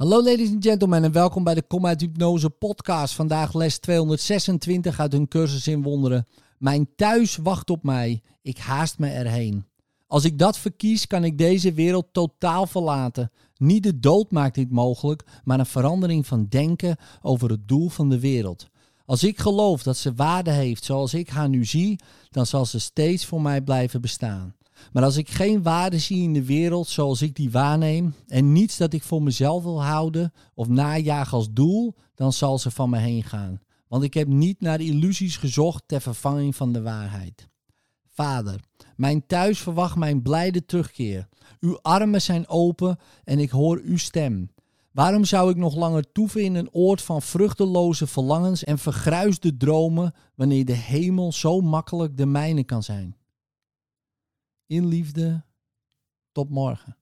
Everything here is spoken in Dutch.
Hallo ladies and gentlemen en welkom bij de Kom uit Hypnose podcast. Vandaag les 226 uit hun cursus in wonderen. Mijn thuis wacht op mij, ik haast me erheen. Als ik dat verkies, kan ik deze wereld totaal verlaten. Niet de dood maakt dit mogelijk, maar een verandering van denken over het doel van de wereld. Als ik geloof dat ze waarde heeft zoals ik haar nu zie, dan zal ze steeds voor mij blijven bestaan. Maar als ik geen waarde zie in de wereld zoals ik die waarneem en niets dat ik voor mezelf wil houden of najagen als doel, dan zal ze van me heen gaan. Want ik heb niet naar illusies gezocht ter vervanging van de waarheid. Vader, mijn thuis verwacht mijn blijde terugkeer. Uw armen zijn open en ik hoor uw stem. Waarom zou ik nog langer toeven in een oord van vruchteloze verlangens en vergruisde dromen wanneer de hemel zo makkelijk de mijne kan zijn? In liefde, tot morgen.